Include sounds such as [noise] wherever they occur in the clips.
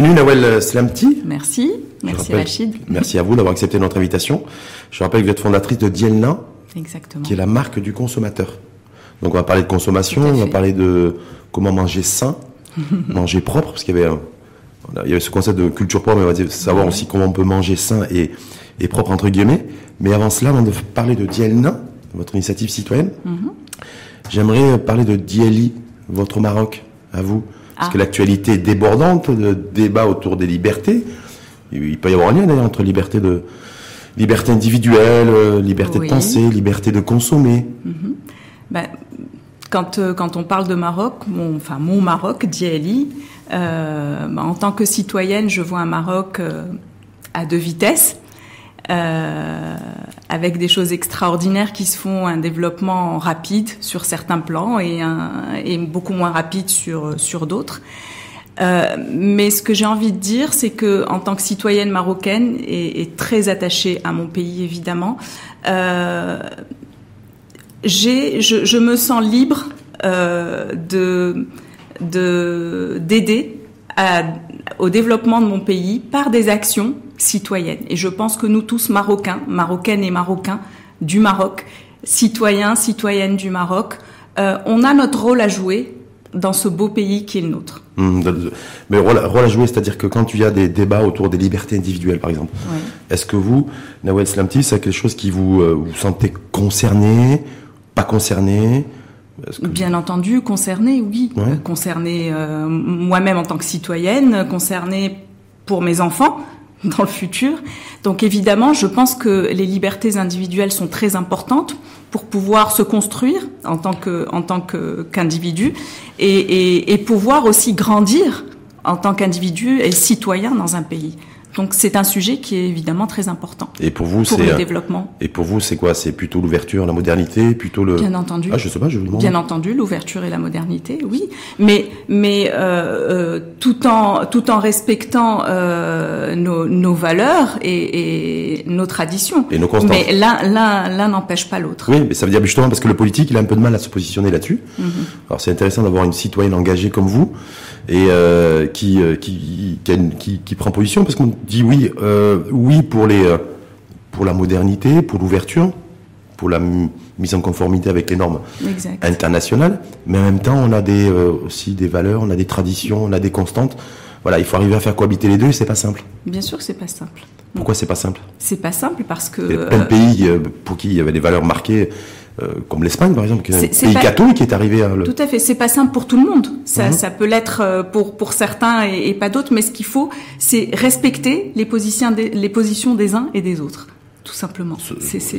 Bienvenue Nawel Slamti. Merci, merci Rachid. Merci à vous d'avoir accepté notre invitation. Je rappelle que vous êtes fondatrice de Dielna, Exactement. qui est la marque du consommateur. Donc on va parler de consommation, on va parler de comment manger sain, [laughs] manger propre, parce qu'il y avait, il y avait ce concept de culture propre, mais on va savoir aussi comment on peut manger sain et, et propre entre guillemets. Mais avant cela, avant de parler de Dielna, votre initiative citoyenne, mhm. j'aimerais parler de Dieli, votre Maroc, à vous. Parce ah. que l'actualité est débordante de débats autour des libertés. Il peut y avoir un lien d'ailleurs entre liberté de liberté individuelle, euh, liberté de penser, liberté de consommer. Mhm. Ben, quand, euh, quand on parle de Maroc, mon, enfin mon Maroc, Diali, euh, ben, en tant que citoyenne, je vois un Maroc euh, à deux vitesses. Euh, avec des choses extraordinaires qui se font, un développement rapide sur certains plans et, beaucoup moins rapide sur, sur d'autres. Euh, mais ce que j'ai envie de dire, c'est que en tant que citoyenne marocaine et, très attachée à mon pays évidemment, euh, j'ai, je, me sens libre euh, de d'aider au développement de mon pays par des actions citoyennes. Et je pense que nous tous, Marocains, Marocaines et Marocains du Maroc, citoyens, citoyennes du Maroc, euh, on a notre rôle à jouer dans ce beau pays qui est le nôtre. Mmh, mais rôle, rôle à jouer, c'est-à-dire que quand il y a des débats autour des libertés individuelles, par exemple, est-ce que vous, Nawel Slamti, c'est quelque chose qui vous, euh, vous sentez concerné, pas concerné? Bien entendu, concerné, oui. Concerné euh, moi-même en tant que citoyenne, concerné pour mes enfants [laughs] dans le futur. Donc évidemment, je pense que les libertés individuelles sont très importantes pour pouvoir se construire en tant que en tant qu'individu et, et, et pouvoir aussi grandir en tant qu'individu et citoyen dans un pays. Donc c'est un sujet qui est évidemment très important. Et pour vous, c'est le développement. Et pour vous, c'est quoi? C'est plutôt l'ouverture, la modernité, plutôt le. Bien entendu. Ah, je sais pas, je vous demande. Bien entendu, l'ouverture et la modernité, oui. Mais mais euh, euh, tout en tout en respectant euh, nos, nos valeurs et, et, nos traditions. Et nos constances. Mais l'un l'un l'un n'empêche pas l'autre. Oui, mais ça veut dire justement parce que le politique, il a un peu de mal à se positionner là-dessus. Mm Alors c'est intéressant d'avoir une citoyenne engagée comme vous et euh, qui, euh, qui, qui, qui, prend position parce qu'on dit oui, euh, oui pour les pour la modernité, pour l'ouverture, pour la mise en conformité avec les normes internationales, mais en même temps on a des aussi des valeurs, on a des traditions, on a des constantes. Voilà, il faut arriver à faire cohabiter les deux et c'est pas simple. Bien sûr que c'est pas simple. Pourquoi c'est pas simple? C'est pas simple parce que. Il y a plein de pays pour qui il y avait des valeurs marquées comme l'Espagne par exemple, qui est, un pays catholique qui est arrivé à le... Tout à fait, c'est pas simple pour tout le monde. Ça, mhm. ça peut l'être euh, pour pour certains et, pas d'autres, mais ce qu'il faut, c'est respecter les positions des, les positions des uns et des autres, tout simplement.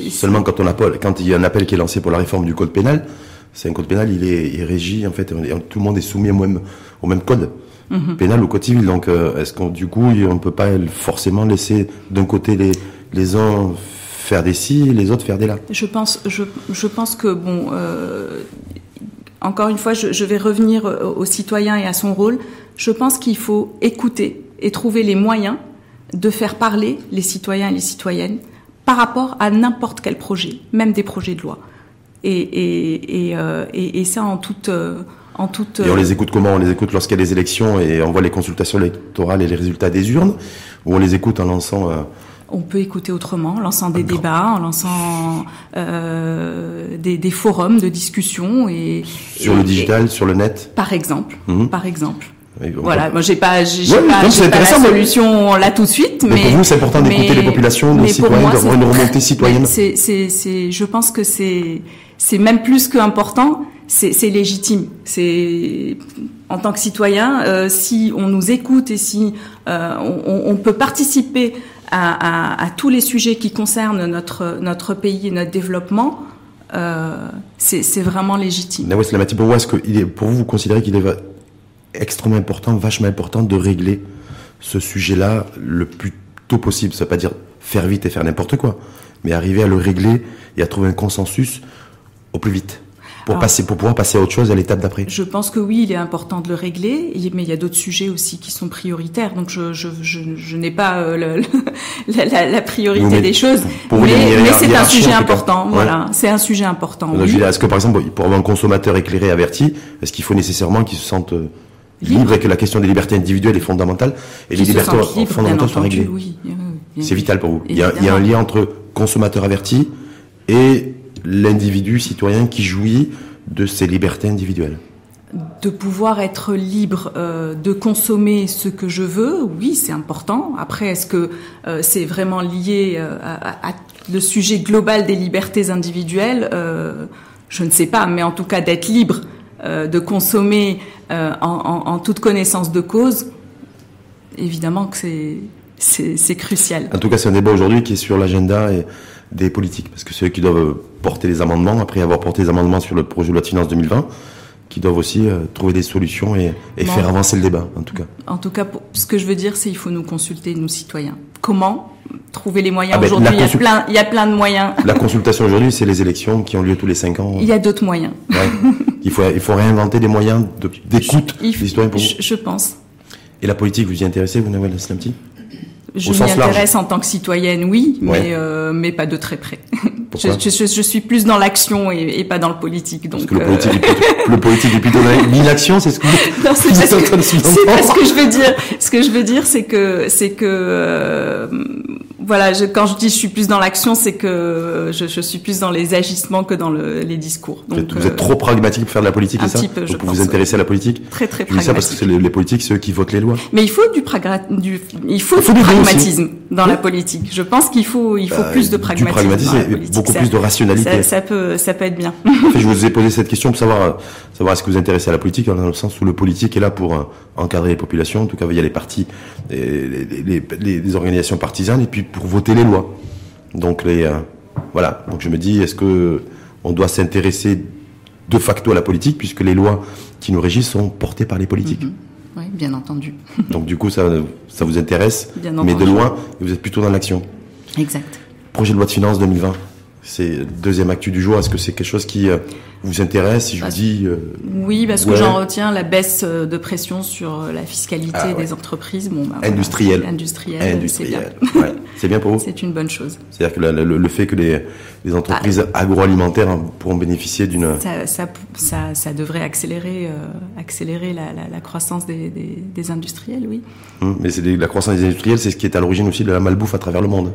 seulement quand on appelle, quand il y a un appel qui est lancé pour la réforme du code pénal, c'est un code pénal, il est, il régi en fait, tout le monde est soumis au même au même code. Mhm. pénal ou code civil. Donc, euh, est-ce qu'on du coup, on ne peut pas forcément laisser d'un côté les les uns faire des si, les autres faire des là. Je pense, je, je pense que bon, euh, encore une fois, je, je, vais revenir au citoyen et à son rôle. Je pense qu'il faut écouter et trouver les moyens de faire parler les citoyens et les citoyennes par rapport à n'importe quel projet, même des projets de loi. Et, et, et, euh, et ça en toute euh, en toute. Et on les écoute comment? On les écoute lorsqu'il y a des élections et on voit les consultations électorales et les résultats des urnes, ou on les écoute en lançant euh, on peut écouter autrement, en lançant des débats, en lançant euh, des, des, forums de discussion et sur le digital, sur le net, par exemple, mhm. par exemple. voilà, moi j'ai pas, j'ai pas, pas, la solution là tout de suite, mais, mais pour vous c'est important d'écouter les populations, les citoyens, de une remontée citoyenne. C'est, c'est, je pense que c'est, c'est même plus qu'important, c'est, c'est légitime. C'est en tant que citoyen, euh, si on nous écoute et si euh, on, on, peut participer à, tous les sujets qui concernent notre, notre pays et notre développement, euh, c'est vraiment légitime. pour, vous, est-ce que pour vous, vous considérez qu'il est extrêmement important, vachement important de régler ce sujet-là le plus tôt possible? Ça veut pas dire faire vite et faire n'importe quoi, mais arriver à le régler et à trouver un consensus au plus vite pour, passer, pour pouvoir passer à autre chose à l'étape d'après Je pense que oui, il est important de le régler, mais il y a d'autres sujets aussi qui sont prioritaires. Donc je, je, je, je n'ai pas euh, [laughs] la, la, la, priorité des choses, mais, mais c'est un sujet important. Voilà, c'est un sujet important. Oui. Est-ce que par exemple, pour avoir un consommateur éclairé, averti, est-ce qu'il faut nécessairement qu'il se sente euh, libre, et que la question des libertés individuelles est fondamentale et les libertés fondamentales sont réglées? c'est vital pour vous. Il y, a, il y, a, un lien entre consommateur averti et l'individu citoyen qui jouit de ses libertés individuelles de pouvoir être libre euh, de consommer ce que je veux, oui, c'est important. Après, est-ce que euh, c'est vraiment lié euh, à, le sujet global des libertés individuelles? Je ne sais pas, mais en tout cas d'être libre de consommer en, en, toute connaissance de cause, évidemment que c'est c'est crucial. En tout cas, c'est un débat aujourd'hui qui est sur l'agenda des politiques, parce que c'est eux qui doivent porter les amendements, après avoir porté les amendements sur le projet de loi de finances 2020, qui doivent aussi euh, trouver des solutions et, faire avancer le débat, en tout cas. En tout cas, ce que je veux dire, c'est qu'il faut nous consulter, nous citoyens. Comment trouver les moyens ah ben, aujourd'hui? Il, y a plein, il y a plein de moyens. La [laughs] consultation aujourd'hui, c'est les élections qui ont lieu tous les cinq ans. Il y a d'autres moyens. [laughs] il, faut, il faut réinventer des moyens d'écoute des citoyens pour vous. Je, pense. Et la politique, vous y intéressez, vous, Nawel Slamti je m'y intéresse en tant que citoyenne, oui, mais, euh, mais pas de très près. [laughs] Je, je, je, suis plus dans l'action et, et, pas dans le politique. Donc, Parce que le politique, est plutôt, le politique est plutôt l'inaction, c'est ce que [laughs] non, c'est pas, ce que je veux dire. Ce que je veux dire, c'est que c'est que euh, voilà, je, quand je dis je suis plus dans l'action, c'est que je, je, suis plus dans les agissements que dans le, les discours. Donc, vous êtes, trop pragmatique pour faire de la politique, c'est ça peu, je Vous vous intéressez à la politique Très très pragmatique. ça parce que les, les, politiques, ceux qui votent les lois. Mais il faut du, du il faut, du pragmatisme dans la politique. Je pense qu'il faut il faut euh, plus de pragmatisme. Du pragmatisme et beaucoup plus de rationalité. Ça, ça, peut ça peut être bien. en fait, je vous ai posé cette question pour savoir savoir est-ce que vous vous intéressez à la politique dans le sens où le politique est là pour euh, encadrer les populations, en tout cas il y a les partis, les, les organisations partisanes et puis pour voter les lois. Donc les, euh, voilà. Donc je me dis, est-ce que on doit s'intéresser de facto à la politique puisque les lois qui nous régissent sont portées par les politiques? Mhm. Oui, bien entendu. [laughs] Donc du coup, ça, ça vous intéresse, mais de loin, vous êtes plutôt dans l'action. Exact. Projet de loi de finances 2020. C'est deuxième actu du jour. Est-ce que c'est quelque chose qui euh, vous intéresse Si je vous dis. Euh, oui, parce que j'en retiens la baisse euh, de pression sur la fiscalité ah, des entreprises. Bon, bah, industrielle. Industrielle. C'est bien. [laughs] c'est bien pour vous? C'est une bonne chose. C'est-à-dire que le, fait que les, les entreprises ah. agroalimentaires pourront bénéficier d'une. Ça, ça, ça, ça, devrait accélérer, accélérer la, la, la croissance des, des, des, industriels, oui. Hum, mais c'est la croissance des industriels, c'est ce qui est à l'origine aussi de la malbouffe à travers le monde.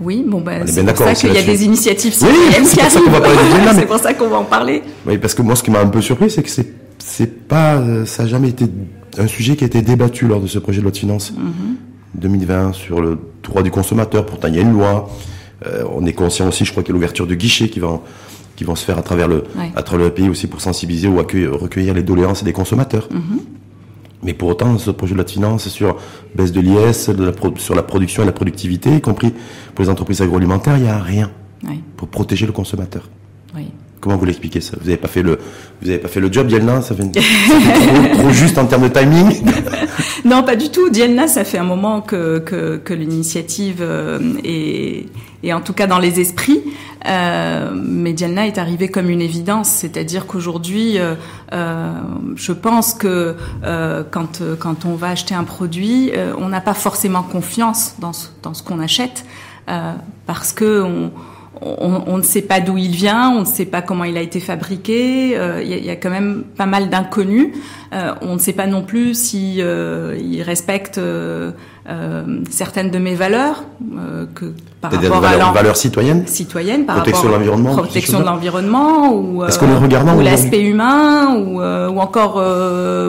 Oui, bon ben c'est pour ça qu'il y a des initiatives citoyennes oui, qui arrivent. [laughs] C'est pour ça qu'on va en parler. Oui, parce que moi, ce qui m'a un peu surpris, c'est que c'est c'est pas, ça n'a jamais été un sujet qui a été débattu lors de ce projet de loi de finances 2020 mhm. sur le droit du consommateur. Pourtant, il y a une loi. Euh, on est conscient aussi, je crois qu'il y a l'ouverture de guichets qui va qui vont se faire à travers le à travers le pays aussi pour sensibiliser ou accueillir, recueillir les doléances des consommateurs. Mhm. Mais pour autant, ce projet de loi de finances sur baisse de l'IS, sur la production et la productivité, y compris pour les entreprises agroalimentaires, il n'y a rien pour protéger le consommateur. Comment vous l'expliquez ça? Vous n'avez pas fait le, vous avez pas fait le job, Dielna? Ça fait, [laughs] trop, juste en termes de timing [laughs] Non, pas du tout. Dielna, ça fait un moment que que, que l'initiative euh, est, est en tout cas dans les esprits. Euh, mais Dielna est arrivée comme une évidence, c'est-à-dire qu'aujourd'hui, euh, euh je pense que euh, quand quand on va acheter un produit, on n'a pas forcément confiance dans ce, dans ce qu'on achète parce que on on, ne sait pas d'où il vient, on ne sait pas comment il a été fabriqué. Il y, a quand même pas mal d'inconnus. On ne sait pas non plus si il respecte certaines de mes valeurs que par rapport à valeurs, valeurs citoyennes, citoyennes par protection de l'environnement, protection de l'environnement ou, ou l'aspect humain ou, ou encore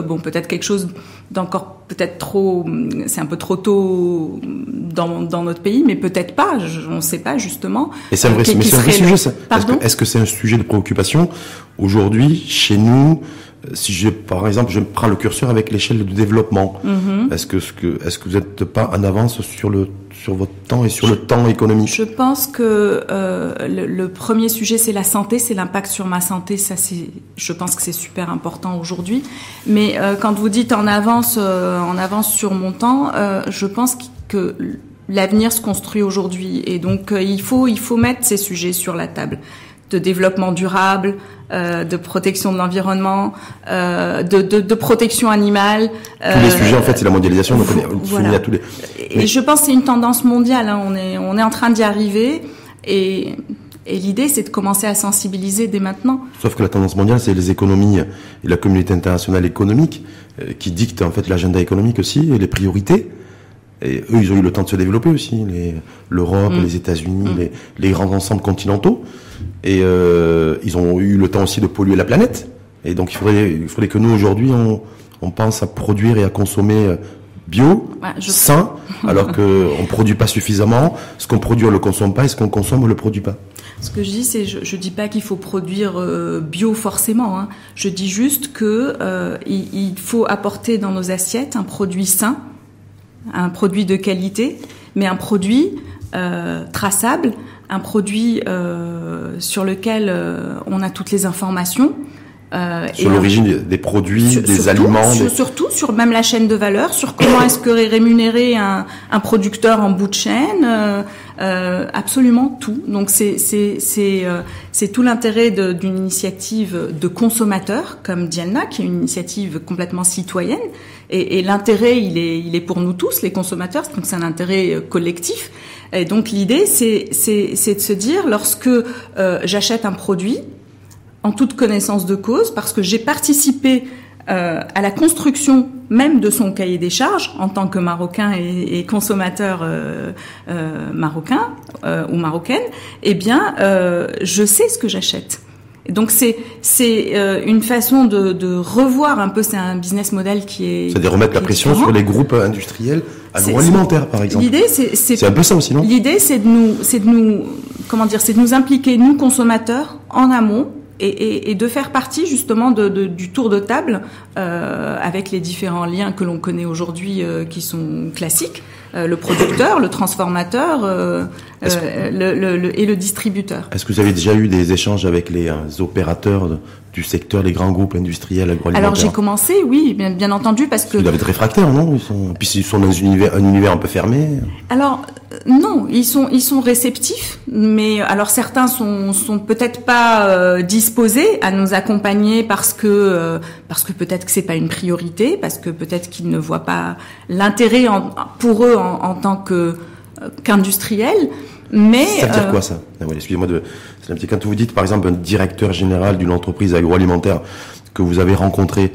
bon peut-être quelque chose d'encore peut-être trop, c'est un peu trop tôt dans, dans notre pays, mais peut-être pas, on ne sait pas justement. Et c'est un vrai, mais c'est un vrai sujet ça. Est-ce que c'est -ce un sujet de préoccupation aujourd'hui chez nous si je, par exemple, je prends le curseur avec l'échelle de développement, mm-hmm. est-ce que, ce que, est-ce que vous n'êtes pas en avance sur le, sur votre temps et sur le temps économique? Je pense que euh, le, premier sujet c'est la santé, c'est l'impact sur ma santé. Ça, c'est, je pense que c'est super important aujourd'hui. Mais euh, quand vous dites en avance, euh, en avance sur mon temps, je pense que l'avenir se construit aujourd'hui et donc il faut, il faut mettre ces sujets sur la table de développement durable, euh, de protection de l'environnement, euh, de, de, de, protection animale. Tous les sujets, en fait, c'est la mondialisation. Donc on est à tous les. Et je pense que c'est une tendance mondiale. Hein. On est on est en train d'y arriver et. Et l'idée, c'est de commencer à sensibiliser dès maintenant. Sauf que la tendance mondiale, c'est les économies et la communauté internationale économique qui dicte en fait l'agenda économique aussi et les priorités. Et eux, ils ont eu le temps de se développer aussi, l'Europe, mm. les États-Unis, mm. les, grands ensembles continentaux. Et euh, ils ont eu le temps aussi de polluer la planète. Et donc, il faudrait, il faudrait que nous, aujourd'hui, on, on pense à produire et à consommer euh, bio, sain, alors qu'on [laughs] ne produit pas suffisamment. Ce qu'on produit, on le consomme pas, et ce qu'on consomme, on le produit pas. Ce que je dis, c'est, je, ne dis pas qu'il faut produire euh, bio forcément. Hein. Je dis juste que euh, il, faut apporter dans nos assiettes un produit sain, un produit de qualité, mais un produit euh, traçable, un produit sur lequel on a toutes les informations euh, sur l'origine des produits, des aliments. Surtout sur même la chaîne de valeur, sur comment est-ce que rémunérer un, un, producteur en bout de chaîne, euh, euh absolument tout. Donc c'est c'est c'est euh, c'est tout l'intérêt d'une initiative de consommateurs comme Diana, qui est une initiative complètement citoyenne. Et, et l'intérêt, il est il est pour nous tous, les consommateurs. Donc c'est un intérêt euh, collectif. Et donc l'idée, c'est c'est c'est de se dire lorsque j'achète un produit en toute connaissance de cause parce que j'ai participé euh, à la construction même de son cahier des charges en tant que marocain et, consommateur euh, euh, marocain ou marocaine, eh bien, je sais ce que j'achète. Donc c'est c'est une façon de, de, revoir un peu c'est un business model qui est c'est de remettre la pression sur les groupes industriels agroalimentaires par exemple. L'idée c'est c'est un peu ça aussi non L'idée c'est de nous c'est de nous comment dire c'est de nous impliquer nous consommateurs en amont et, et, de faire partie justement de, de, du tour de table euh, avec les différents liens que l'on connaît aujourd'hui euh, qui sont classiques, euh, le producteur, le transformateur euh, euh, le, le, et le distributeur. Est-ce que vous avez déjà eu des échanges avec les opérateurs du secteur, les grands groupes industriels agroalimentaires Alors j'ai commencé, oui, bien, bien entendu, parce que... Ils doivent être réfractaires, non? Ils sont... Puis ils sont dans un univers, un univers un peu fermé. Alors non, ils sont ils sont réceptifs, mais alors certains sont sont peut-être pas euh, disposés à nous accompagner parce que euh, parce que peut-être que c'est pas une priorité, parce que peut-être qu'ils ne voient pas l'intérêt pour eux en, en tant que euh, qu'industriels. Mais ça veut dire quoi ça? Excusez-moi de. Quand vous dites par exemple un directeur général d'une entreprise agroalimentaire que vous avez rencontré,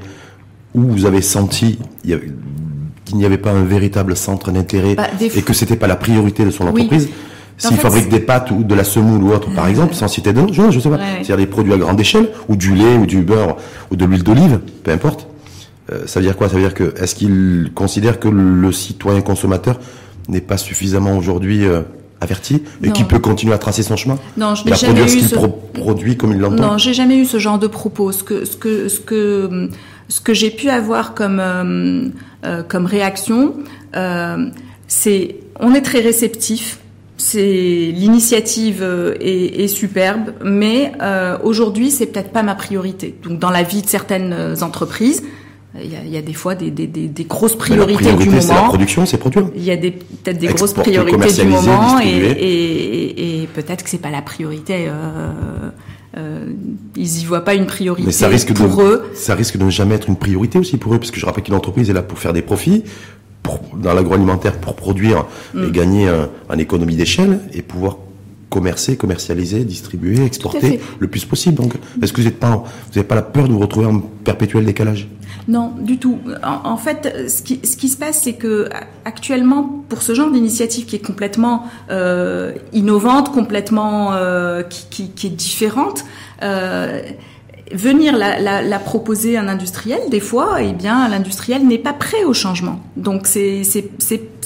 où vous avez senti qu'il n'y avait pas un véritable centre d'intérêt bah, et que c'était pas la priorité de son entreprise. S'il fabrique des pâtes ou de la semoule ou autre, par exemple, sans citer de nom, je, je sais pas, c'est-à-dire des produits à grande échelle, ou du lait, ou du beurre, ou de l'huile d'olive, peu importe. Euh, ça veut dire quoi? Ça veut dire que est-ce qu'il considère que le citoyen consommateur n'est pas suffisamment aujourd'hui euh, averti et qui peut continuer à tracer son chemin Non, je n'ai jamais eu ce produit comme il l'entend. Non, j'ai jamais eu ce genre de propos. Ce que ce que ce que ce que j'ai pu avoir comme euh, euh, comme réaction, euh, c'est on est très réceptif. C'est l'initiative est, est, superbe, mais aujourd'hui c'est peut-être pas ma priorité. Donc dans la vie de certaines entreprises, il y, a, il y a, des fois des, des, des, des grosses priorités du moment. C'est la production, c'est produire. Il y a peut-être des grosses priorités du moment et, et, et peut-être que c'est pas la priorité. Euh, euh, ils y voient pas une priorité Mais ça risque pour de, eux. Ça risque de ne jamais être une priorité aussi pour eux, parce que je rappelle qu'une entreprise est là pour faire des profits, pour, dans l'agroalimentaire pour produire et mm. gagner en économie d'échelle et pouvoir commercer, commercialiser, distribuer, exporter le plus possible. Donc, est-ce que vous n'avez pas, vous pas la peur de vous retrouver en perpétuel décalage? Non, du tout. En, fait, ce qui, se passe, c'est que actuellement, pour ce genre d'initiative qui est complètement euh, innovante, complètement euh, qui, est différente, euh, venir la, la, la, proposer à un industriel, des fois, eh bien, l'industriel n'est pas prêt au changement. Donc, c'est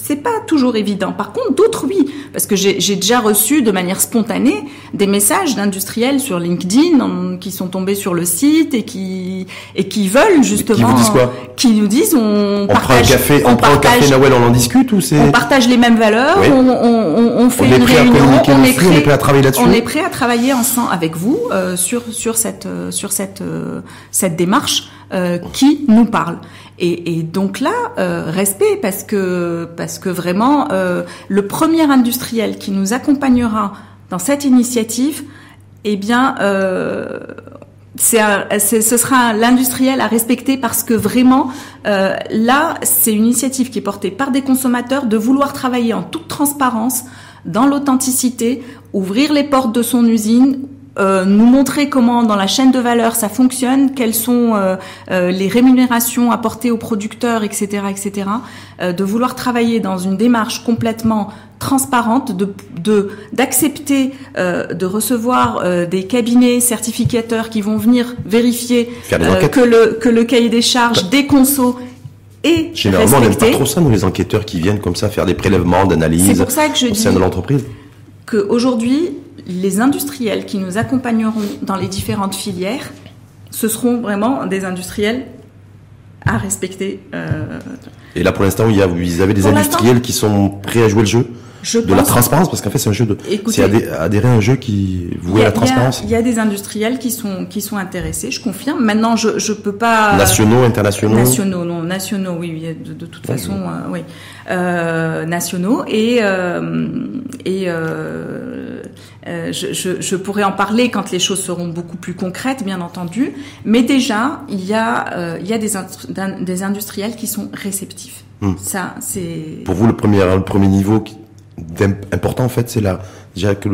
c'est pas toujours évident. Par contre, d'autres oui, parce que j'ai déjà reçu de manière spontanée des messages d'industriels sur LinkedIn qui sont tombés sur le site et qui et qui veulent justement, qui, vous disent quoi? Qui nous disent on, partage, prend un café, on, prend un café Nawel, on en discute ou c'est on partage les mêmes valeurs, on, on, on, fait une réunion, on est, prêt, on est prêt à travailler là-dessus, on est prêt à travailler ensemble avec vous euh, sur sur cette euh, sur cette euh, cette démarche euh, qui nous parle. Et, donc là, euh, respect parce que parce que vraiment euh, le premier industriel qui nous accompagnera dans cette initiative, eh bien, euh, c'est ce sera l'industriel à respecter parce que vraiment là, c'est une initiative qui est portée par des consommateurs de vouloir travailler en toute transparence, dans l'authenticité, ouvrir les portes de son usine, euh, nous montrer comment dans la chaîne de valeur ça fonctionne, quelles sont euh, euh, les rémunérations apportées aux producteurs, etc., etc. de vouloir travailler dans une démarche complètement transparente, de d'accepter de, recevoir des cabinets certificateurs qui vont venir vérifier que le que le cahier des charges bah. des consos est Généralement, on n'aime pas trop ça, nous, les enquêteurs qui viennent comme ça faire des prélèvements, d'analyse au sein de l'entreprise. Qu'aujourd'hui, les industriels qui nous accompagneront dans les différentes filières, ce seront vraiment des industriels à respecter. Euh, Et là, pour l'instant, il y a, vous avez des industriels qui sont prêts à jouer le jeu? De la transparence parce qu'en fait c'est un jeu de c'est adhérer à un jeu qui voué à la transparence. Il y, a des industriels qui sont qui sont intéressés, je confirme. Maintenant je je peux pas nationaux, internationaux. Nationaux, non, nationaux, oui, de, de toute façon, euh, oui, euh, nationaux et euh, et euh, euh, je, je, je, pourrais en parler quand les choses seront beaucoup plus concrètes, bien entendu. Mais déjà, il y a, il y a des, des industriels qui sont réceptifs. Hmm. Ça, c'est. Pour vous, le premier, le premier niveau important en fait, c'est là déjà que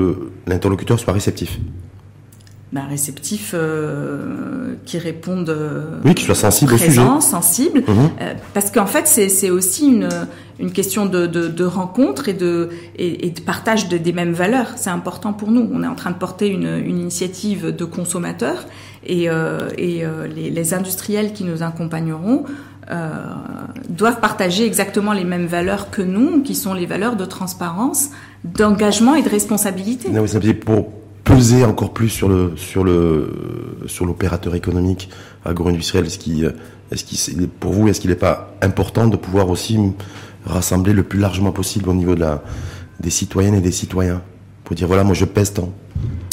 l'interlocuteur soit réceptif. Bah, réceptif, euh, qui répondent. Euh, oui, qui soit sensible au sujet. sensible, mhm. euh, parce qu'en fait, c'est aussi une, une question de, de, de rencontre et de, et, de partage de, des mêmes valeurs. C'est important pour nous. On est en train de porter une, une initiative de consommateurs et, et les, les, industriels qui nous accompagneront euh, doivent partager exactement les mêmes valeurs que nous, qui sont les valeurs de transparence, d'engagement et de responsabilité. Non, pour peser encore plus sur le sur le sur l'opérateur économique agro-industriel, est-ce qui est-ce qui pour vous est-ce qu'il n'est pas important de pouvoir aussi rassembler le plus largement possible au niveau de la des citoyennes et des citoyens pour dire voilà moi je pèse tant.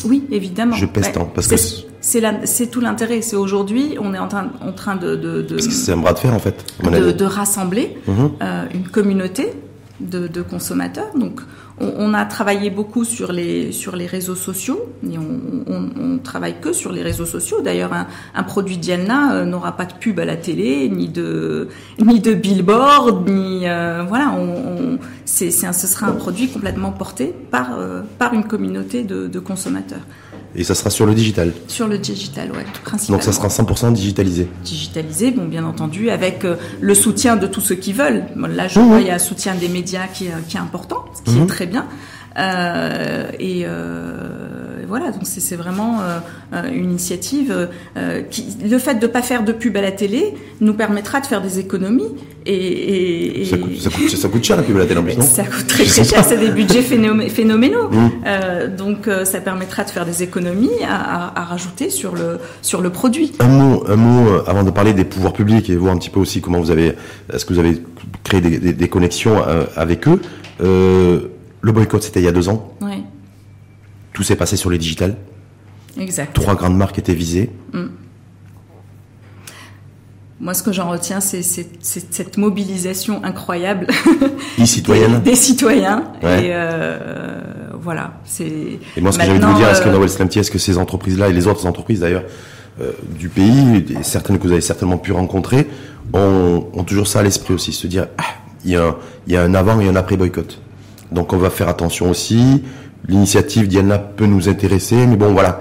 Oui, évidemment. Je pèse tant parce que c'est tout l'intérêt. C'est aujourd'hui, on est en train, en train de. de, de c'est un bras de fer en fait. De, de, rassembler mhm. euh, une communauté de, de consommateurs. Donc, on, on, a travaillé beaucoup sur les sur les réseaux sociaux. Et on, on, on travaille que sur les réseaux sociaux. D'ailleurs, un, un, produit Diana euh, n'aura pas de pub à la télé, ni de ni de billboard, ni euh, voilà. On, c'est, un, ce sera un produit complètement porté par euh, par une communauté de, de consommateurs. Et ça sera sur le digital Sur le digital, ouais, principalement. Donc ça sera 100% digitalisé Digitalisé, bon, bien entendu, avec euh, le soutien de tous ceux qui veulent. là, je vois, il y a un soutien des médias qui, est, qui est important, ce qui est mhm. très bien. Euh, et euh, voilà, donc c'est vraiment euh, une initiative qui, le fait de pas faire de pub à la télé nous permettra de faire des économies. Et, et, et... Ça, coûte, ça, coûte, ça, coûte, cher la pub à la télé en plus, non? Ça coûte très très cher, c'est des budgets phénoménaux. Mmh. donc ça permettra de faire des économies à, à, à, rajouter sur le sur le produit. Un mot, un mot avant de parler des pouvoirs publics et voir un petit peu aussi comment vous avez, est-ce que vous avez créé des, des, des connexions avec eux. Euh, le boycott, c'était il y a deux ans. Oui. Tout s'est passé sur les digital. Exact. Trois grandes marques étaient visées. Mm. Moi, ce que j'en retiens, c'est cette mobilisation incroyable [laughs] des citoyennes, des, citoyens. Et euh, voilà. Et moi, ce que j'ai envie de vous dire, est-ce que euh, Nawel Slamti, est-ce que ces entreprises-là et les autres entreprises d'ailleurs euh, du pays, certaines que vous avez certainement pu rencontrer, ont, ont toujours ça à l'esprit aussi, se dire, ah, il y, a un, il y a un avant et un après boycott. Donc on va faire attention aussi. L'initiative Diana peut nous intéresser, mais bon voilà,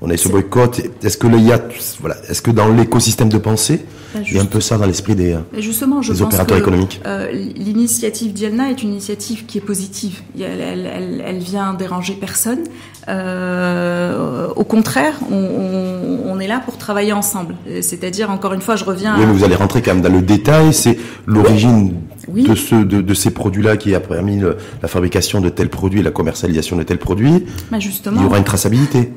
on a ce boycott. Est-ce que il y a, voilà, est-ce que dans l'écosystème de pensée, bah, il y a un peu ça dans l'esprit des, justement, je des opérateurs économiques euh, L'initiative Diana est une initiative qui est positive. Elle, elle, elle, vient déranger personne. Euh, au contraire, on, on, on, est là pour travailler ensemble. C'est-à-dire, encore une fois, je reviens. Oui, mais vous allez rentrer quand même dans le détail. C'est l'origine de, ce, de, de ces produits-là qui a permis la fabrication de tels produits, la commercialisation de tels produits. Bah justement. Il y aura une traçabilité.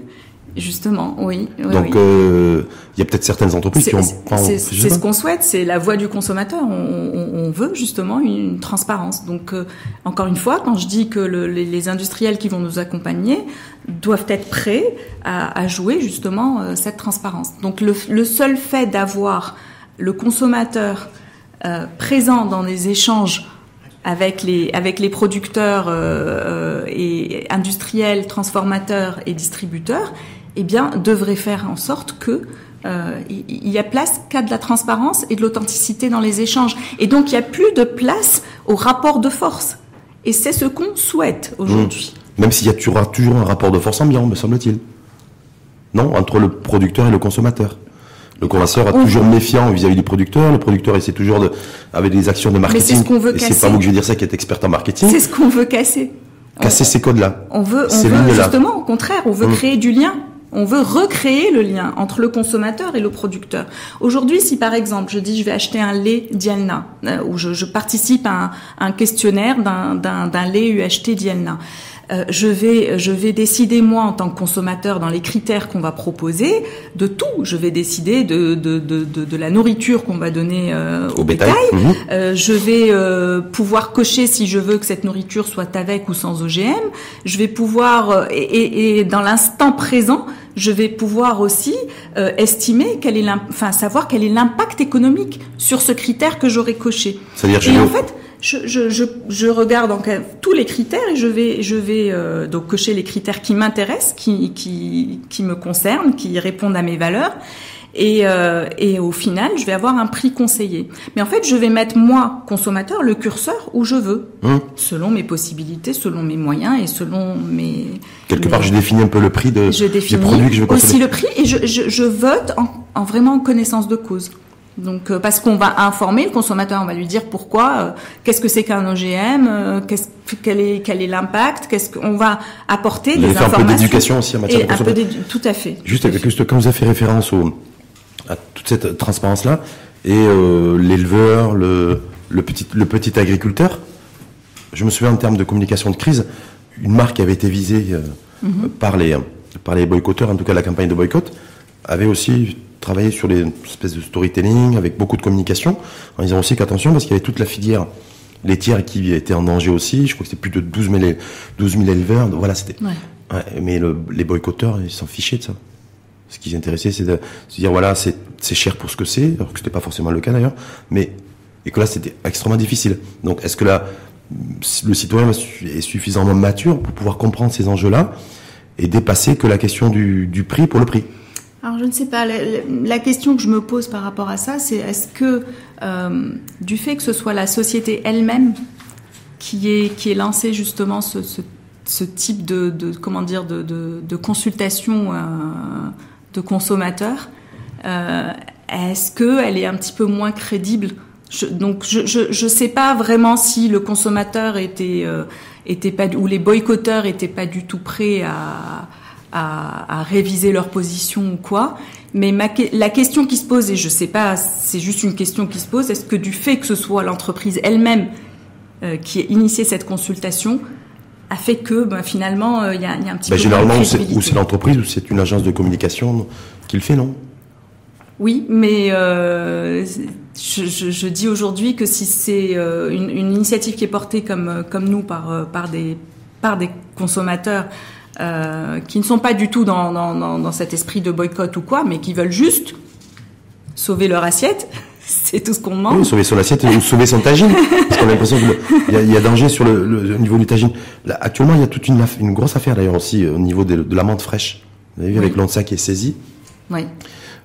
Justement, oui. Donc, euh, il y a peut-être certaines entreprises qui ont. C'est ce qu'on souhaite, c'est la voix du consommateur. On, on, veut justement une transparence. Donc, euh, encore une fois, quand je dis que le, les, les, industriels qui vont nous accompagner doivent être prêts à, à jouer justement euh, cette transparence. Donc, le, le seul fait d'avoir le consommateur euh, présent dans des échanges avec les avec les producteurs et industriels, transformateurs et distributeurs, eh bien, devrait faire en sorte que euh, il y a place qu'à de la transparence et de l'authenticité dans les échanges. Et donc, il n'y a plus de place au rapport de force. Et c'est ce qu'on souhaite aujourd'hui. Mmh. Même s'il y aura toujours un rapport de force ambiant, me semble-t-il. Non, entre le producteur et le consommateur. Le consommateur est toujours méfiant vis-à-vis du producteur. Le producteur essaie toujours de, avec des actions de marketing. Mais c'est ce qu'on veut et c'est pas vous que je vais dire ça qui est expert en marketing. C'est ce qu'on veut casser. Casser ces codes-là. On veut, on veut justement, au contraire, on veut hum. créer du lien. On veut recréer le lien entre le consommateur et le producteur. Aujourd'hui, si par exemple je dis je vais acheter un lait Dialna, euh, ou je, je, participe à un, un questionnaire d'un lait UHT Dialna, euh, je vais je vais décider moi en tant que consommateur dans les critères qu'on va proposer de tout. Je vais décider de de de, de, la nourriture qu'on va donner euh, au, bétail. Mhm. Euh, je vais pouvoir cocher si je veux que cette nourriture soit avec ou sans OGM. Je vais pouvoir et, et, dans l'instant présent je vais pouvoir aussi estimer quel est enfin savoir quel est l'impact économique sur ce critère que j'aurais coché. C'est-à-dire et en fait je, je, je, je, regarde donc tous les critères et je vais, je vais euh, donc cocher les critères qui m'intéressent, qui, qui, qui me concernent, qui répondent à mes valeurs. Et, euh, et au final, je vais avoir un prix conseillé. Mais en fait, je vais mettre moi, consommateur, le curseur où je veux, hum. selon mes possibilités, selon mes moyens et selon mes. Quelque part, je définis un peu le prix de, je des produits que je veux consommer. Aussi le prix et je, je, je vote en, en vraiment connaissance de cause. Donc euh, parce qu'on va informer le consommateur, on va lui dire pourquoi, euh, qu'est-ce que c'est qu'un OGM, euh, quel est quel est l'impact, qu'est-ce qu'on va apporter des informations. un peu d'éducation aussi en matière de consommation. tout à fait. Juste, juste quand vous avez fait référence au, à toute cette transparence là et l'éleveur, le, le petit le petit agriculteur, je me souviens en termes de communication de crise, une marque qui avait été visée mhm. par les par les boycotteurs, en tout cas la campagne de boycott, avait aussi travaillé sur les espèces de storytelling avec beaucoup de communication, en disant aussi qu'attention, parce qu'il y avait toute la filière laitière qui était en danger aussi. Je crois que c'était plus de 12 000, 12 éleveurs. Voilà, c'était. Ouais. mais les boycotteurs, ils s'en fichaient de ça. Ce qui les intéressait, c'est de se dire voilà, c'est cher pour ce que c'est, alors que c'était pas forcément le cas d'ailleurs, mais et que là, c'était extrêmement difficile. Donc, est-ce que là, le citoyen est suffisamment mature pour pouvoir comprendre ces enjeux-là et dépasser que la question du, du prix pour le prix? Alors je ne sais pas. La, question que je me pose par rapport à ça, c'est est-ce que euh, du fait que ce soit la société elle-même qui est qui est lancé justement ce, ce, type de, comment dire de, de, consultation euh, de consommateurs, euh, est-ce que elle est un petit peu moins crédible? Donc je, je sais pas vraiment si le consommateur était était pas ou les boycotteurs étaient pas du tout prêts à à, réviser leur position ou quoi. Mais la question qui se pose, et je sais pas, c'est juste une question qui se pose, est-ce que du fait que ce soit l'entreprise elle-même euh, qui ait initié cette consultation, a fait que ben, finalement euh, il y, a, un petit ben, peu généralement ou c'est l'entreprise ou c'est une agence de communication qui le fait non? Oui mais euh, je, dis aujourd'hui que si c'est une, une, initiative qui est portée comme comme nous par par des par des consommateurs euh, qui ne sont pas du tout dans, dans, dans, cet esprit de boycott ou quoi, mais qui veulent juste sauver leur assiette. [laughs] C'est tout ce qu'on demande. Oui, sauver son assiette ou sauver son tagine. Parce qu'on a l'impression qu'il y, y, a danger sur le, le, niveau du tagine. Là, actuellement, il y a toute une, une grosse affaire d'ailleurs aussi au niveau de, de l'amande fraîche. Vous avez vu avec l'ONSA qui est saisi. Oui.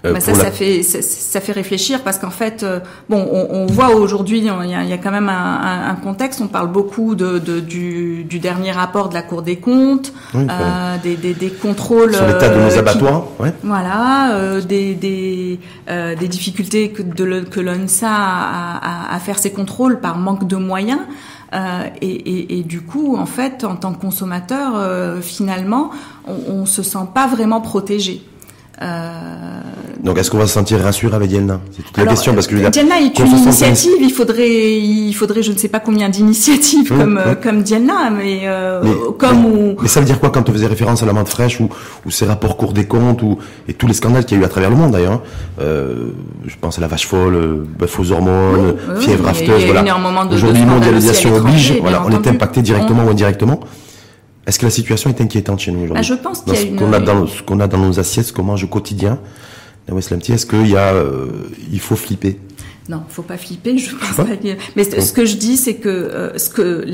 Euh, bah ça, ça fait ça, fait réfléchir parce qu'en fait, euh, bon, on, on voit aujourd'hui, il y, a, y a quand même un, un, contexte. On parle beaucoup de, de du, du, dernier rapport de la Cour des comptes, euh, des, des, des, contrôles sur l'état de nos abattoirs, ouais. voilà, des des, des difficultés que de que l'ONSA a, a, à faire ses contrôles par manque de moyens. Euh, et, et, et, du coup, en fait, en tant que consommateur, euh, finalement, on, on se sent pas vraiment protégé. Euh, Donc, est-ce qu'on va se sentir rassuré avec Dielna? C'est toute la question parce que Dielna est une initiative. Il faudrait, il faudrait, je ne sais pas combien d'initiatives comme euh, comme mais, euh, comme mais, mais ça veut dire quoi quand on faisait référence à la menthe fraîche ou, ou ces rapports Cour des comptes ou et tous les scandales qu'il y a eu à travers le monde d'ailleurs. Hein. Euh, je pense à la vache folle, euh, bœuf aux hormones, fièvre afteuse. Voilà. Aujourd'hui, mondialisation oblige. Voilà, on est impacté directement ou indirectement. Est-ce que la situation est inquiétante chez nous aujourd'hui ah, Je pense qu'il y a une... qu'on a dans ce qu'on a dans nos assiettes, ce qu'on mange au quotidien. Est-ce qu'il y a, euh, il faut flipper? Non, il faut pas flipper. Je pense pas. Mais ce que je dis, c'est que euh, ce que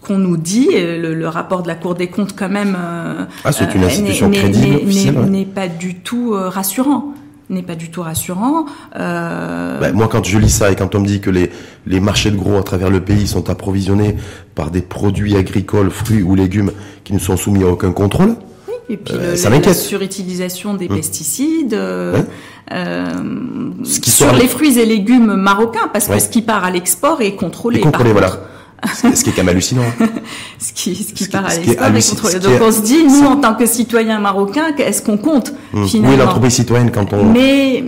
qu'on nous dit, le, le, rapport de la Cour des comptes quand même, euh, ah, c'est une institution crédible, n'est pas du tout rassurant n'est pas du tout rassurant. Euh... Ben, moi, quand je lis ça et quand on me dit que les, les marchés de gros à travers le pays sont approvisionnés par des produits agricoles, fruits ou légumes qui ne sont soumis à aucun contrôle, Et puis euh, le, la surutilisation des mmh. pesticides, euh, euh, sur les fruits et légumes marocains, parce que ce qui part à l'export est contrôlé. contrôlé, voilà. Ce qui est quand même hallucinant. [laughs] ce qui, ce qui part à l'export est, contrôlé. Donc on se dit, nous, en tant que citoyens marocains, est-ce qu'on compte mmh. finalement Oui, l'entreprise citoyenne, quand on... Mais,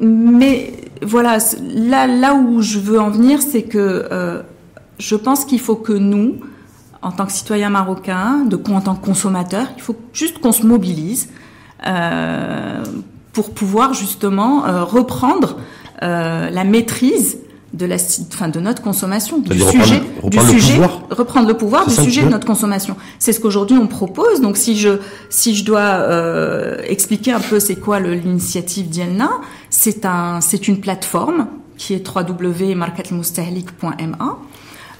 mais voilà, là, là où je veux en venir, c'est que euh, je pense qu'il faut que nous, en tant que citoyens marocains, de, en tant que consommateurs, il faut juste qu'on se mobilise euh, pour pouvoir justement euh, reprendre euh, la maîtrise de la, enfin, de notre consommation, du sujet, du sujet, reprendre le pouvoir du sujet de notre consommation. C'est ce qu'aujourd'hui on propose. Donc si je si je dois euh, expliquer un peu c'est quoi l'initiative Dielna, c'est un c'est une plateforme qui est www.marketmustahlik.ma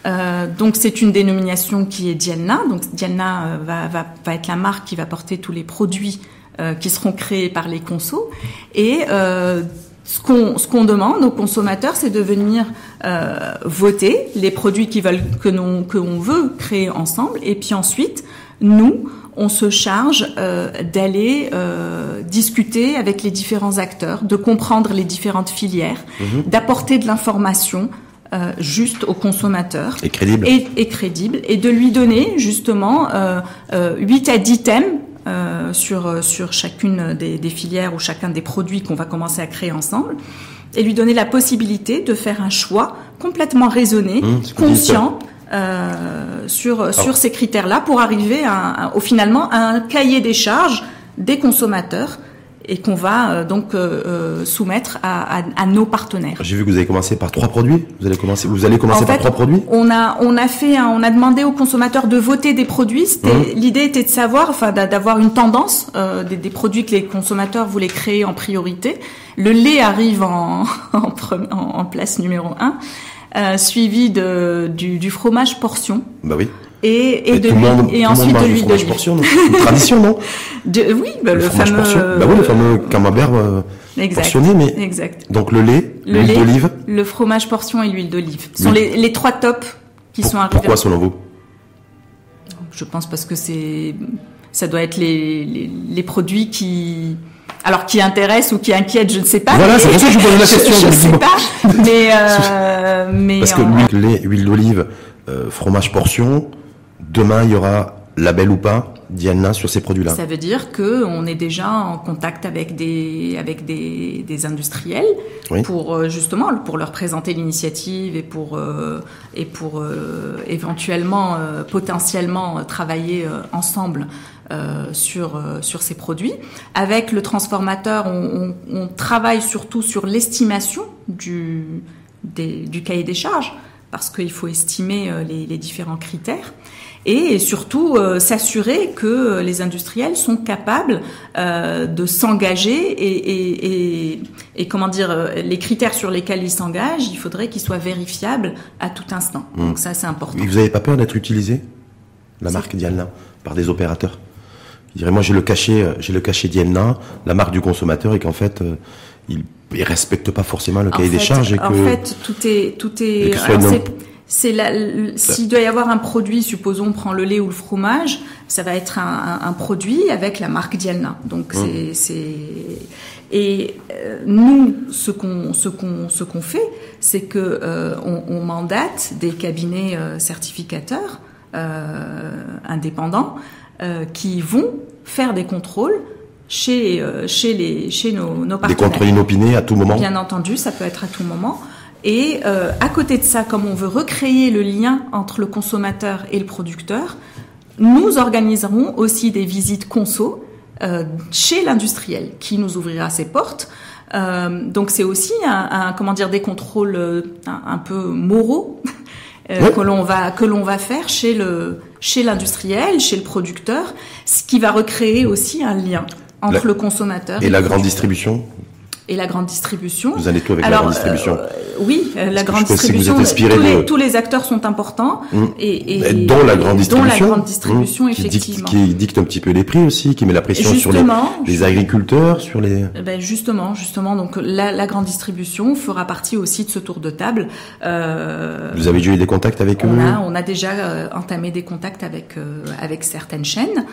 euh, donc c'est une dénomination qui est Diana. Donc Diana euh, va, va, va, être la marque qui va porter tous les produits euh, qui seront créés par les consos. Et ce qu'on ce qu'on demande aux consommateurs, c'est de venir euh, voter les produits qui veulent que l'on que veut créer ensemble. Et puis ensuite, nous, on se charge euh, d'aller euh, discuter avec les différents acteurs, de comprendre les différentes filières, mhm. d'apporter de l'information euh, juste au consommateur. Et crédible. Et, crédible. Et de lui donner justement euh, 8 euh, à 10 thèmes euh, sur, sur chacune des, des, filières ou chacun des produits qu'on va commencer à créer ensemble. Et lui donner la possibilité de faire un choix complètement raisonné, mmh, conscient. Euh, sur, sur ces critères-là pour arriver à, au finalement à un cahier des charges des consommateurs et qu'on va euh, donc euh, euh, soumettre à, à, à, nos partenaires. J'ai vu que vous avez commencé par trois produits. Vous allez commencer, vous allez commencer par trois produits. On a on a fait, on a demandé aux consommateurs de voter des produits. Mmh. L'idée était de savoir, enfin d'avoir une tendance euh, des, des, produits que les consommateurs voulaient créer en priorité. Le lait arrive en [laughs] en, en place numéro un, euh, suivi de du, du fromage portion. Bah oui et, et, de monde, et ensuite de l'huile d'olive. Une tradition, non [laughs] de, Oui, bah, le, fameux. Bah oui, le fameux camembert euh, portionné, mais exact. donc le lait, l'huile d'olive, le fromage portion et l'huile d'olive Ce sont les, les, trois tops qui sont arrivés. Pourquoi selon vous Je pense parce que c'est ça doit être les, les, les produits qui alors qui intéressent ou qui inquiètent, je ne sais pas. Voilà, c'est pour ça que je vous pose la [laughs] question. je ne sais pas, mais euh, [laughs] mais parce que l'huile, l'huile d'olive, euh, fromage portion, demain il y aura label ou pas Diana sur ces produits-là? Ça veut dire que on est déjà en contact avec des avec des, des industriels pour euh, justement pour leur présenter l'initiative et pour euh, et pour euh, éventuellement potentiellement travailler ensemble sur sur ces produits. Avec le transformateur, on, on, on travaille surtout sur l'estimation du des, du cahier des charges parce qu'il faut estimer les, les différents critères et surtout euh, s'assurer que euh, les industriels sont capables euh, de s'engager et, et, et, et, comment dire les critères sur lesquels ils s'engagent, il faudrait qu'ils soient vérifiables à tout instant. Hmm. Donc ça c'est important. Et vous n'avez pas peur d'être utilisé la marque Dialna par des opérateurs? Je dirais moi j'ai le cachet j'ai le cachet Dialna, la marque du consommateur et qu'en fait ils ne respectent pas forcément le cahier des charges et en fait tout est tout est c'est s'il doit y avoir un produit, supposons on prend le lait ou le fromage, ça va être un, un, produit avec la marque Dialna. Donc mmh. c'est et euh, nous ce qu'on ce qu'on ce qu'on fait, c'est que euh, on, on, mandate des cabinets euh, certificateurs indépendants qui vont faire des contrôles chez chez les chez nos, nos partenaires. Des contrôles inopinés à tout moment? Bien entendu, ça peut être à tout moment. Et euh, à côté de ça, comme on veut recréer le lien entre le consommateur et le producteur, nous organiserons aussi des visites conso euh, chez l'industriel qui nous ouvrira ses portes. Euh, donc c'est aussi un, un, comment dire des contrôles un, un peu moraux [laughs] que l'on va que l'on va faire chez le chez l'industriel, chez le producteur, ce qui va recréer aussi un lien entre le consommateur et, et la grande distribution? Et la grande distribution. Vous allez tout avec la grande distribution. Euh, oui, euh, la grande distribution. Tous, de... les, tous, les, acteurs sont importants mmh. et, et, dont la grande distribution, dont la grande distribution mmh. effectivement, qui dicte, qui dicte, un petit peu les prix aussi, qui met la pression sur les, les, agriculteurs, sur les. Eh ben justement, justement, donc la, la, grande distribution fera partie aussi de ce tour de table. Euh, Vous avez déjà eu des contacts avec on eux a, On a déjà euh, entamé des contacts avec avec certaines chaînes,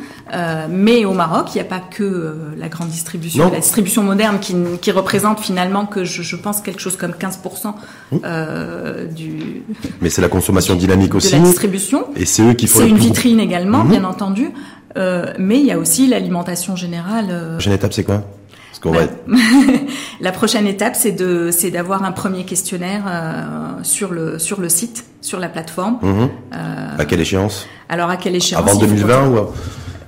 mais au Maroc, il n'y a pas que la grande distribution, la distribution moderne qui, qui représente finalement que je, je, pense quelque chose comme 15% mmh. euh, du. Mais c'est la consommation dynamique aussi. De la distribution. Et c'est eux qui font. C'est une vitrine également, mmh. bien entendu. Euh, mais il y a aussi l'alimentation générale. Euh... La prochaine étape, c'est quoi? Bah, va... [laughs] La prochaine étape, c'est de, c'est d'avoir un premier questionnaire euh, sur le sur le site, sur la plateforme. Mmh. à quelle échéance? Alors à quelle échéance? Avant 2020 ou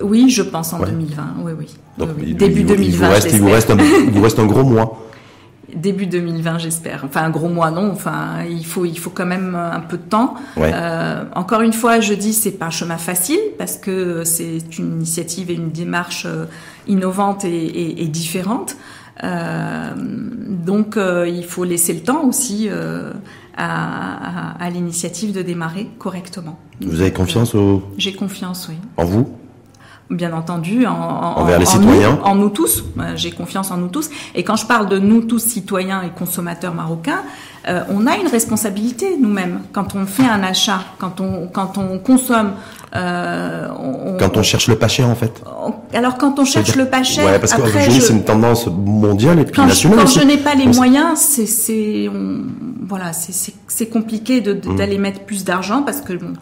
oui, je pense en ouais. 2020. Oui, oui. Donc, oui, Début il, 2020. Il vous, reste, il, vous reste un, il vous reste un gros mois. [laughs] Début 2020, j'espère. Enfin, un gros mois, non. Enfin, il faut, il faut quand même un peu de temps. Ouais. Euh, encore une fois, je dis, c'est pas un chemin facile parce que c'est une initiative et une démarche euh, innovante et, et, et différente. Euh, donc, euh, il faut laisser le temps aussi à, à, à l'initiative de démarrer correctement. Vous avez confiance au J'ai confiance, oui. En vous? Bien entendu, en, en, envers les en citoyens, nous, en nous tous. J'ai confiance en nous tous. Et quand je parle de nous tous, citoyens et consommateurs marocains, euh, on a une responsabilité nous-mêmes quand on fait un achat, quand on quand on consomme. Euh, on, quand on cherche le pas cher, en fait. On, alors quand on cherche le pas cher, ouais, parce après je, c'est une tendance mondiale et puis quand nationale. Je, quand aussi. je n'ai pas les moyens, c'est c'est voilà, c'est c'est compliqué de d'aller mmh. mettre plus d'argent parce que bon.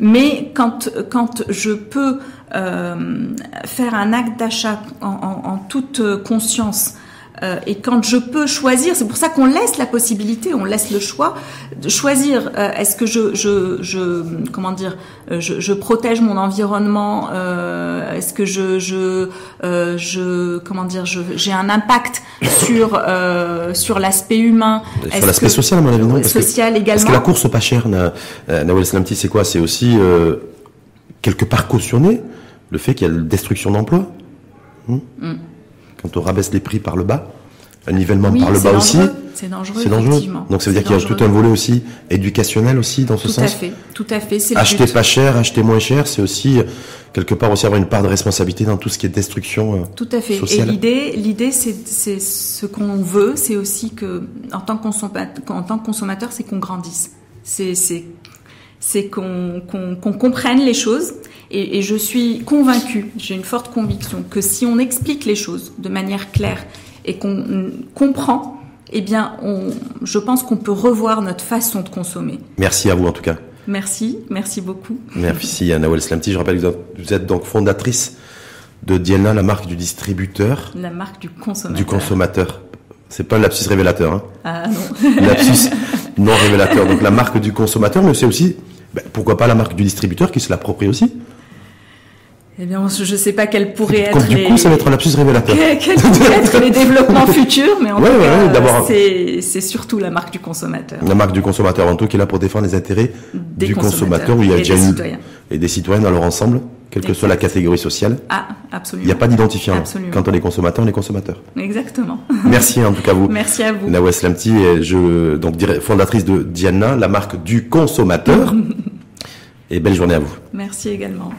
Mais quand quand je peux euh, faire un acte d'achat en, en, en, toute conscience. Euh, et quand je peux choisir, c'est pour ça qu'on laisse la possibilité, on laisse le choix de choisir. Euh, Est-ce que je, je, je, comment dire, je, je protège mon environnement euh, Est-ce que je, je, euh, je, comment dire, j'ai un impact sur sur l'aspect humain, sur l'aspect social, à mon avis, non Social que, également. Parce que la course pas cher, na, Nawel Slamti, c'est quoi? C'est aussi quelque part cautionner le fait qu'il y a la destruction d'emplois. Hmm mm. Quand on rabaisse les prix par le bas, un nivellement oui, par le bas dangereux. aussi. C'est dangereux. C'est dangereux. Donc ça veut dire qu'il y a tout un volet aussi éducationnel aussi dans ce tout sens. Tout à fait. Tout à fait. Acheter pas cher, acheter moins cher, c'est aussi quelque part aussi avoir une part de responsabilité dans tout ce qui est destruction. Euh, tout à fait. Sociale. Et l'idée, l'idée, c'est, ce qu'on veut, c'est aussi que en tant que consommateur, en tant que consommateur, c'est qu'on grandisse. C'est, c'est qu'on comprenne les choses. Et, et je suis convaincue, j'ai une forte conviction, que si on explique les choses de manière claire et qu'on comprend, eh bien, on, je pense qu'on peut revoir notre façon de consommer. Merci à vous en tout cas. Merci, merci beaucoup. Merci à Slamti. Je rappelle que vous êtes donc fondatrice de Diana, la marque du distributeur. La marque du consommateur. Du consommateur. C'est pas un lapsus révélateur. Hein. Ah non. lapsus [laughs] non révélateur. Donc la marque du consommateur, mais c'est aussi, ben, pourquoi pas la marque du distributeur qui se l'approprie aussi eh bien, je ne sais pas quels pourraient être du les... coup, ça va être un lapsus révélateur. [laughs] quels pourraient être les développements [laughs] futurs, mais en Ouais, tout cas, ouais, d'abord- c'est surtout la marque du consommateur. La marque du consommateur avant tout qui est là pour défendre les intérêts Des du consommateur où il y a et déjà des une et des citoyens dans leur ensemble, quelle que soit la catégorie sociale. Ah, Il absolument. n'y a pas d'identifiant. Quand on est consommateur, on est consommateur. Exactement. [laughs] Merci en tout cas à vous. Merci à vous. Nawes Slamti, je, donc fondatrice de Diana, la marque du consommateur. [laughs] et belle journée à vous. Merci également.